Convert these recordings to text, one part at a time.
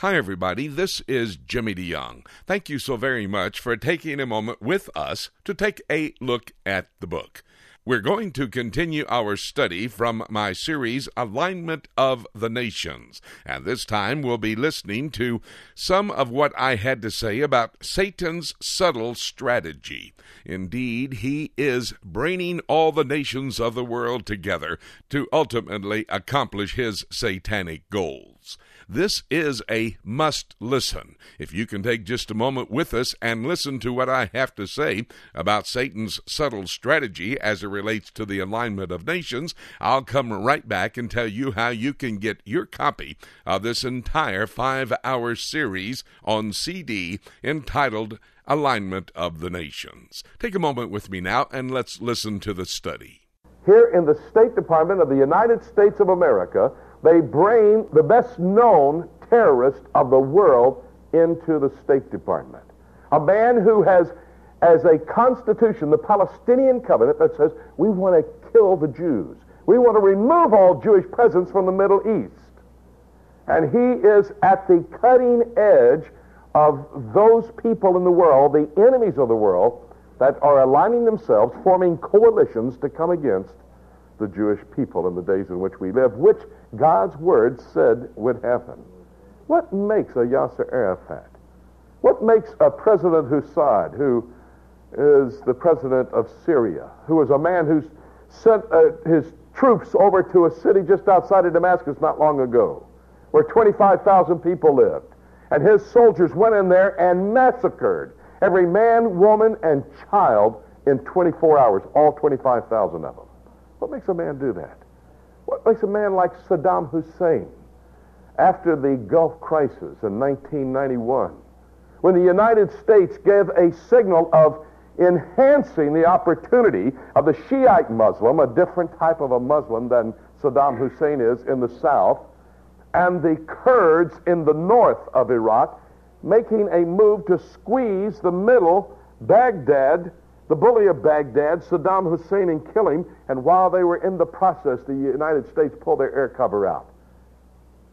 Hi, everybody. This is Jimmy DeYoung. Thank you so very much for taking a moment with us to take a look at the book. We're going to continue our study from my series, Alignment of the Nations. And this time we'll be listening to some of what I had to say about Satan's subtle strategy. Indeed, he is bringing all the nations of the world together to ultimately accomplish his satanic goals. This is a must listen. If you can take just a moment with us and listen to what I have to say about Satan's subtle strategy as it relates to the alignment of nations, I'll come right back and tell you how you can get your copy of this entire five hour series on CD entitled Alignment of the Nations. Take a moment with me now and let's listen to the study. Here in the State Department of the United States of America, they bring the best known terrorist of the world into the State Department. A man who has, as a constitution, the Palestinian covenant that says we want to kill the Jews. We want to remove all Jewish presence from the Middle East. And he is at the cutting edge of those people in the world, the enemies of the world, that are aligning themselves, forming coalitions to come against the Jewish people in the days in which we live, which God's word said would happen. What makes a Yasser Arafat? What makes a President Hussein, who is the president of Syria, who is a man who's sent uh, his troops over to a city just outside of Damascus not long ago, where 25,000 people lived. And his soldiers went in there and massacred every man, woman, and child in 24 hours, all 25,000 of them. What makes a man do that? What makes a man like Saddam Hussein after the Gulf crisis in 1991, when the United States gave a signal of enhancing the opportunity of the Shiite Muslim, a different type of a Muslim than Saddam Hussein is in the south, and the Kurds in the north of Iraq, making a move to squeeze the middle Baghdad the bully of Baghdad, Saddam Hussein, and kill him. And while they were in the process, the United States pulled their air cover out.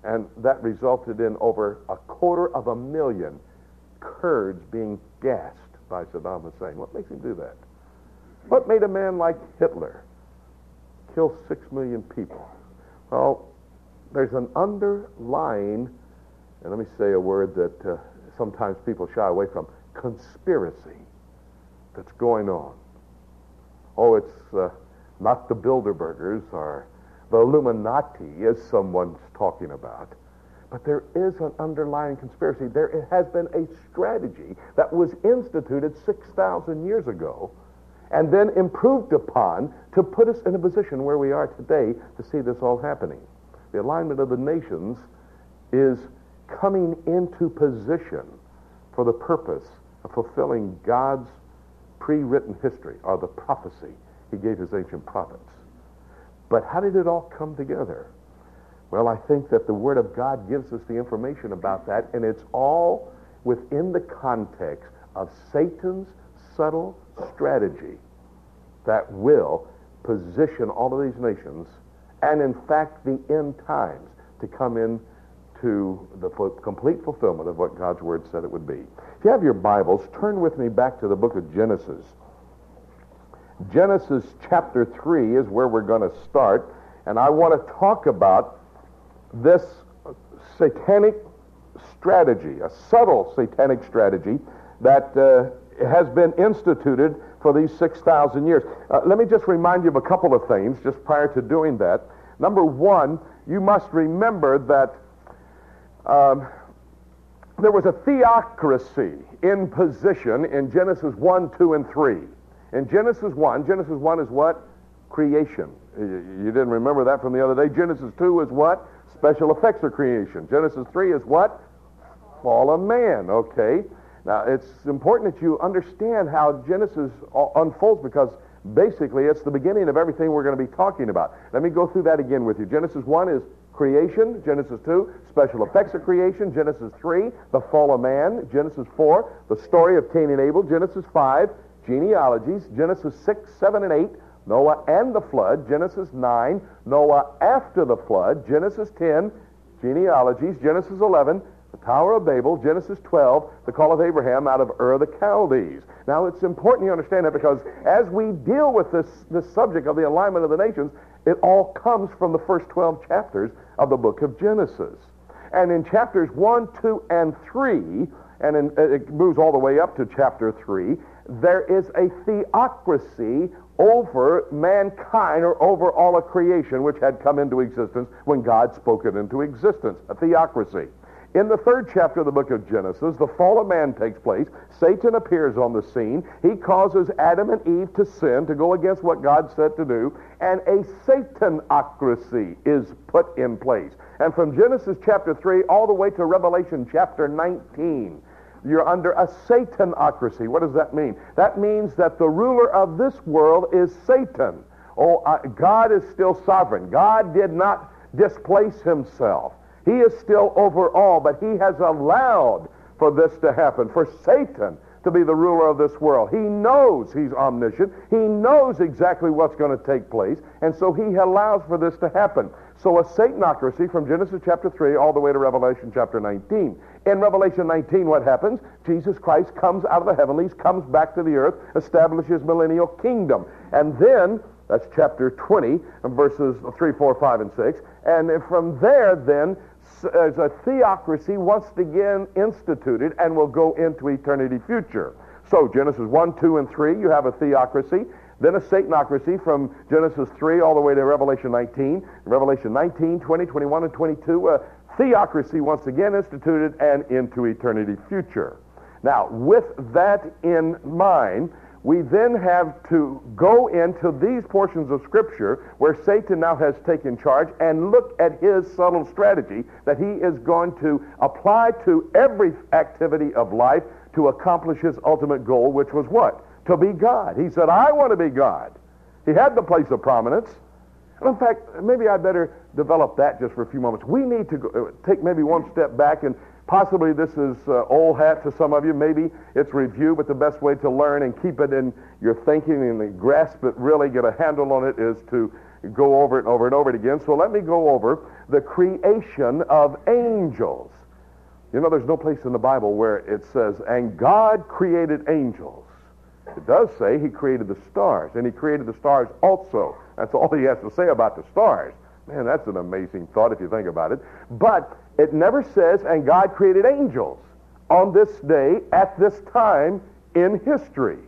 And that resulted in over a quarter of a million Kurds being gassed by Saddam Hussein. What makes him do that? What made a man like Hitler kill six million people? Well, there's an underlying, and let me say a word that uh, sometimes people shy away from conspiracy that's going on. Oh, it's uh, not the Bilderbergers or the Illuminati, as someone's talking about. But there is an underlying conspiracy. There has been a strategy that was instituted 6,000 years ago and then improved upon to put us in a position where we are today to see this all happening. The alignment of the nations is coming into position for the purpose of fulfilling God's pre-written history or the prophecy he gave his ancient prophets. But how did it all come together? Well, I think that the Word of God gives us the information about that, and it's all within the context of Satan's subtle strategy that will position all of these nations and, in fact, the end times to come in to the complete fulfillment of what God's Word said it would be. If you have your Bibles, turn with me back to the book of Genesis. Genesis chapter 3 is where we're going to start, and I want to talk about this satanic strategy, a subtle satanic strategy that uh, has been instituted for these 6,000 years. Uh, let me just remind you of a couple of things just prior to doing that. Number one, you must remember that um, there was a theocracy in position in Genesis 1, 2, and 3. In Genesis 1, Genesis 1 is what? Creation. You didn't remember that from the other day. Genesis 2 is what? Special effects of creation. Genesis 3 is what? Fall of man. Okay. Now, it's important that you understand how Genesis unfolds because basically it's the beginning of everything we're going to be talking about. Let me go through that again with you. Genesis 1 is creation, Genesis 2, special effects of creation, Genesis 3, the fall of man, Genesis 4, the story of Cain and Abel, Genesis 5, genealogies, Genesis 6, 7, and 8, Noah and the flood, Genesis 9, Noah after the flood, Genesis 10, genealogies, Genesis 11, The Tower of Babel, Genesis 12, the call of Abraham out of Ur the Chaldees. Now, it's important you understand that because as we deal with this, this subject of the alignment of the nations, it all comes from the first 12 chapters of the book of Genesis. And in chapters 1, 2, and 3, and in, it moves all the way up to chapter 3, there is a theocracy over mankind or over all of creation which had come into existence when God spoke it into existence. A theocracy. In the third chapter of the book of Genesis, the fall of man takes place. Satan appears on the scene. He causes Adam and Eve to sin, to go against what God said to do, and a Satanocracy is put in place. And from Genesis chapter 3 all the way to Revelation chapter 19, you're under a Satanocracy. What does that mean? That means that the ruler of this world is Satan. Oh, uh, God is still sovereign. God did not displace himself. He is still over all, but he has allowed for this to happen, for Satan to be the ruler of this world. He knows he's omniscient. He knows exactly what's going to take place, and so he allows for this to happen. So a Satanocracy from Genesis chapter 3 all the way to Revelation chapter 19. In Revelation 19, what happens? Jesus Christ comes out of the heavenlies, comes back to the earth, establishes millennial kingdom. And then, that's chapter 20, verses 3, 4, 5, and 6. And from there, then, as a theocracy once again instituted and will go into eternity future. So Genesis 1, 2, and 3, you have a theocracy. Then a Satanocracy from Genesis 3 all the way to Revelation 19. Revelation 19, 20, 21, and 22, a theocracy once again instituted and into eternity future. Now, with that in mind, we then have to go into these portions of Scripture where Satan now has taken charge and look at his subtle strategy that he is going to apply to every activity of life to accomplish his ultimate goal, which was what? To be God. He said, I want to be God. He had the place of prominence. And in fact, maybe I better develop that just for a few moments. We need to go, uh, take maybe one step back and Possibly this is uh, old hat to some of you. Maybe it's review, but the best way to learn and keep it in your thinking and grasp it, really get a handle on it, is to go over it and over and over it again. So let me go over the creation of angels. You know, there's no place in the Bible where it says, and God created angels. It does say he created the stars, and he created the stars also. That's all he has to say about the stars. Man, that's an amazing thought if you think about it. But it never says, and God created angels on this day at this time in history.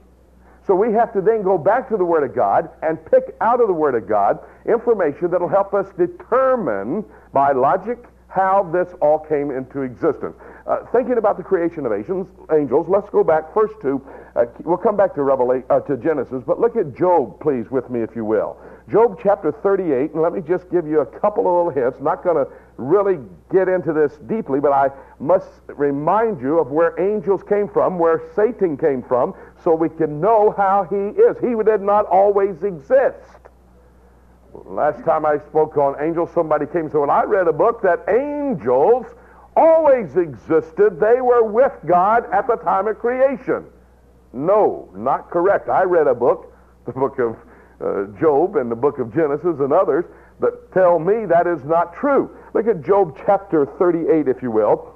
So we have to then go back to the Word of God and pick out of the Word of God information that will help us determine by logic how this all came into existence. Uh, thinking about the creation of angels, angels, let's go back first to, uh, we'll come back to, Revelation, uh, to Genesis, but look at Job, please, with me, if you will. Job chapter 38, and let me just give you a couple of little hints. Not going to really get into this deeply, but I must remind you of where angels came from, where Satan came from, so we can know how he is. He did not always exist. Last time I spoke on angels, somebody came and said, Well, I read a book that angels always existed. They were with God at the time of creation. No, not correct. I read a book, the book of uh, Job and the book of Genesis and others that tell me that is not true. Look at Job chapter 38, if you will.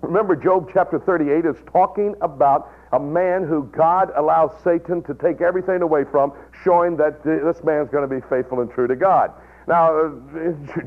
Remember, Job chapter 38 is talking about a man who God allows Satan to take everything away from, showing that this man's going to be faithful and true to God. Now, uh,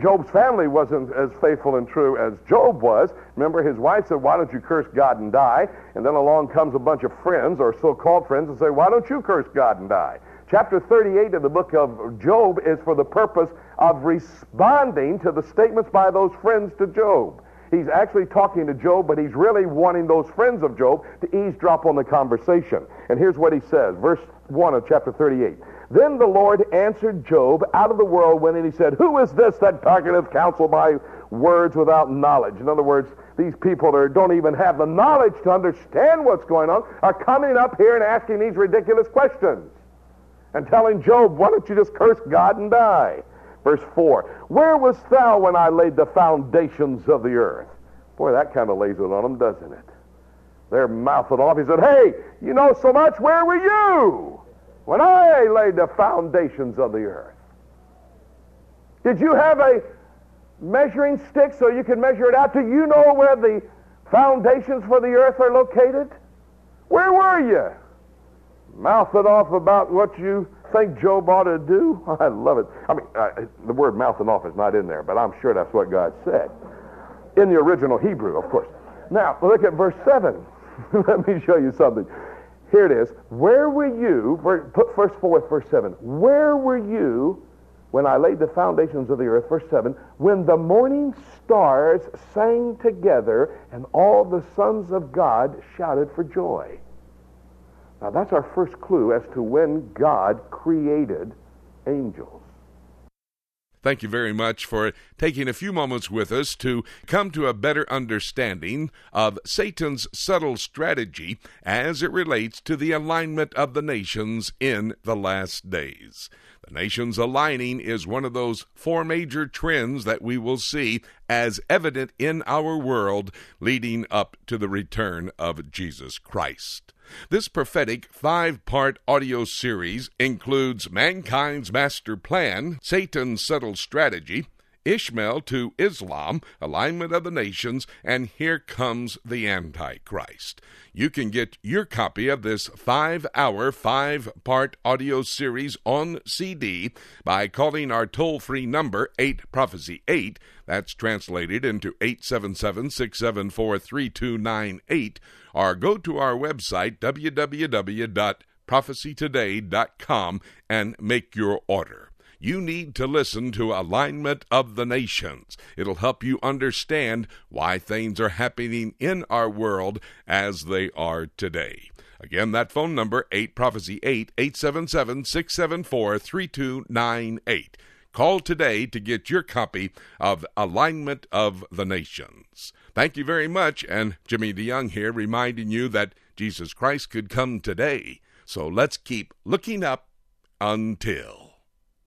Job's family wasn't as faithful and true as Job was. Remember, his wife said, Why don't you curse God and die? And then along comes a bunch of friends, or so called friends, and say, Why don't you curse God and die? Chapter 38 of the book of Job is for the purpose of responding to the statements by those friends to Job. He's actually talking to Job, but he's really wanting those friends of Job to eavesdrop on the conversation. And here's what he says, verse 1 of chapter 38. Then the Lord answered Job out of the whirlwind, and he said, Who is this that darkeneth counsel by words without knowledge? In other words, these people that don't even have the knowledge to understand what's going on are coming up here and asking these ridiculous questions and telling Job, why don't you just curse God and die? Verse 4, where wast thou when I laid the foundations of the earth? Boy, that kind of lays it on them, doesn't it? They're mouthing off. He said, hey, you know so much, where were you when I laid the foundations of the earth? Did you have a measuring stick so you could measure it out? Do you know where the foundations for the earth are located? Where were you? Mouthing off about what you think Job ought to do? I love it. I mean, the word mouthing off is not in there, but I'm sure that's what God said. In the original Hebrew, of course. Now, look at verse 7. Let me show you something. Here it is. Where were you, put first forth verse 7. Where were you when I laid the foundations of the earth, verse 7, when the morning stars sang together and all the sons of God shouted for joy? Now, that's our first clue as to when God created angels. Thank you very much for taking a few moments with us to come to a better understanding of Satan's subtle strategy as it relates to the alignment of the nations in the last days. The nations aligning is one of those four major trends that we will see as evident in our world leading up to the return of Jesus Christ. This prophetic five part audio series includes Mankind's Master Plan, Satan's Subtle Strategy, Ishmael to Islam, Alignment of the Nations, and Here Comes the Antichrist. You can get your copy of this five hour, five part audio series on CD by calling our toll free number, 8 Prophecy 8. That's translated into 877 674 3298. Or go to our website, www.prophecytoday.com, and make your order you need to listen to Alignment of the Nations. It'll help you understand why things are happening in our world as they are today. Again, that phone number, 8 Prophecy 8 877 674 3298. Call today to get your copy of Alignment of the Nations. Thank you very much, and Jimmy DeYoung here reminding you that Jesus Christ could come today. So let's keep looking up until.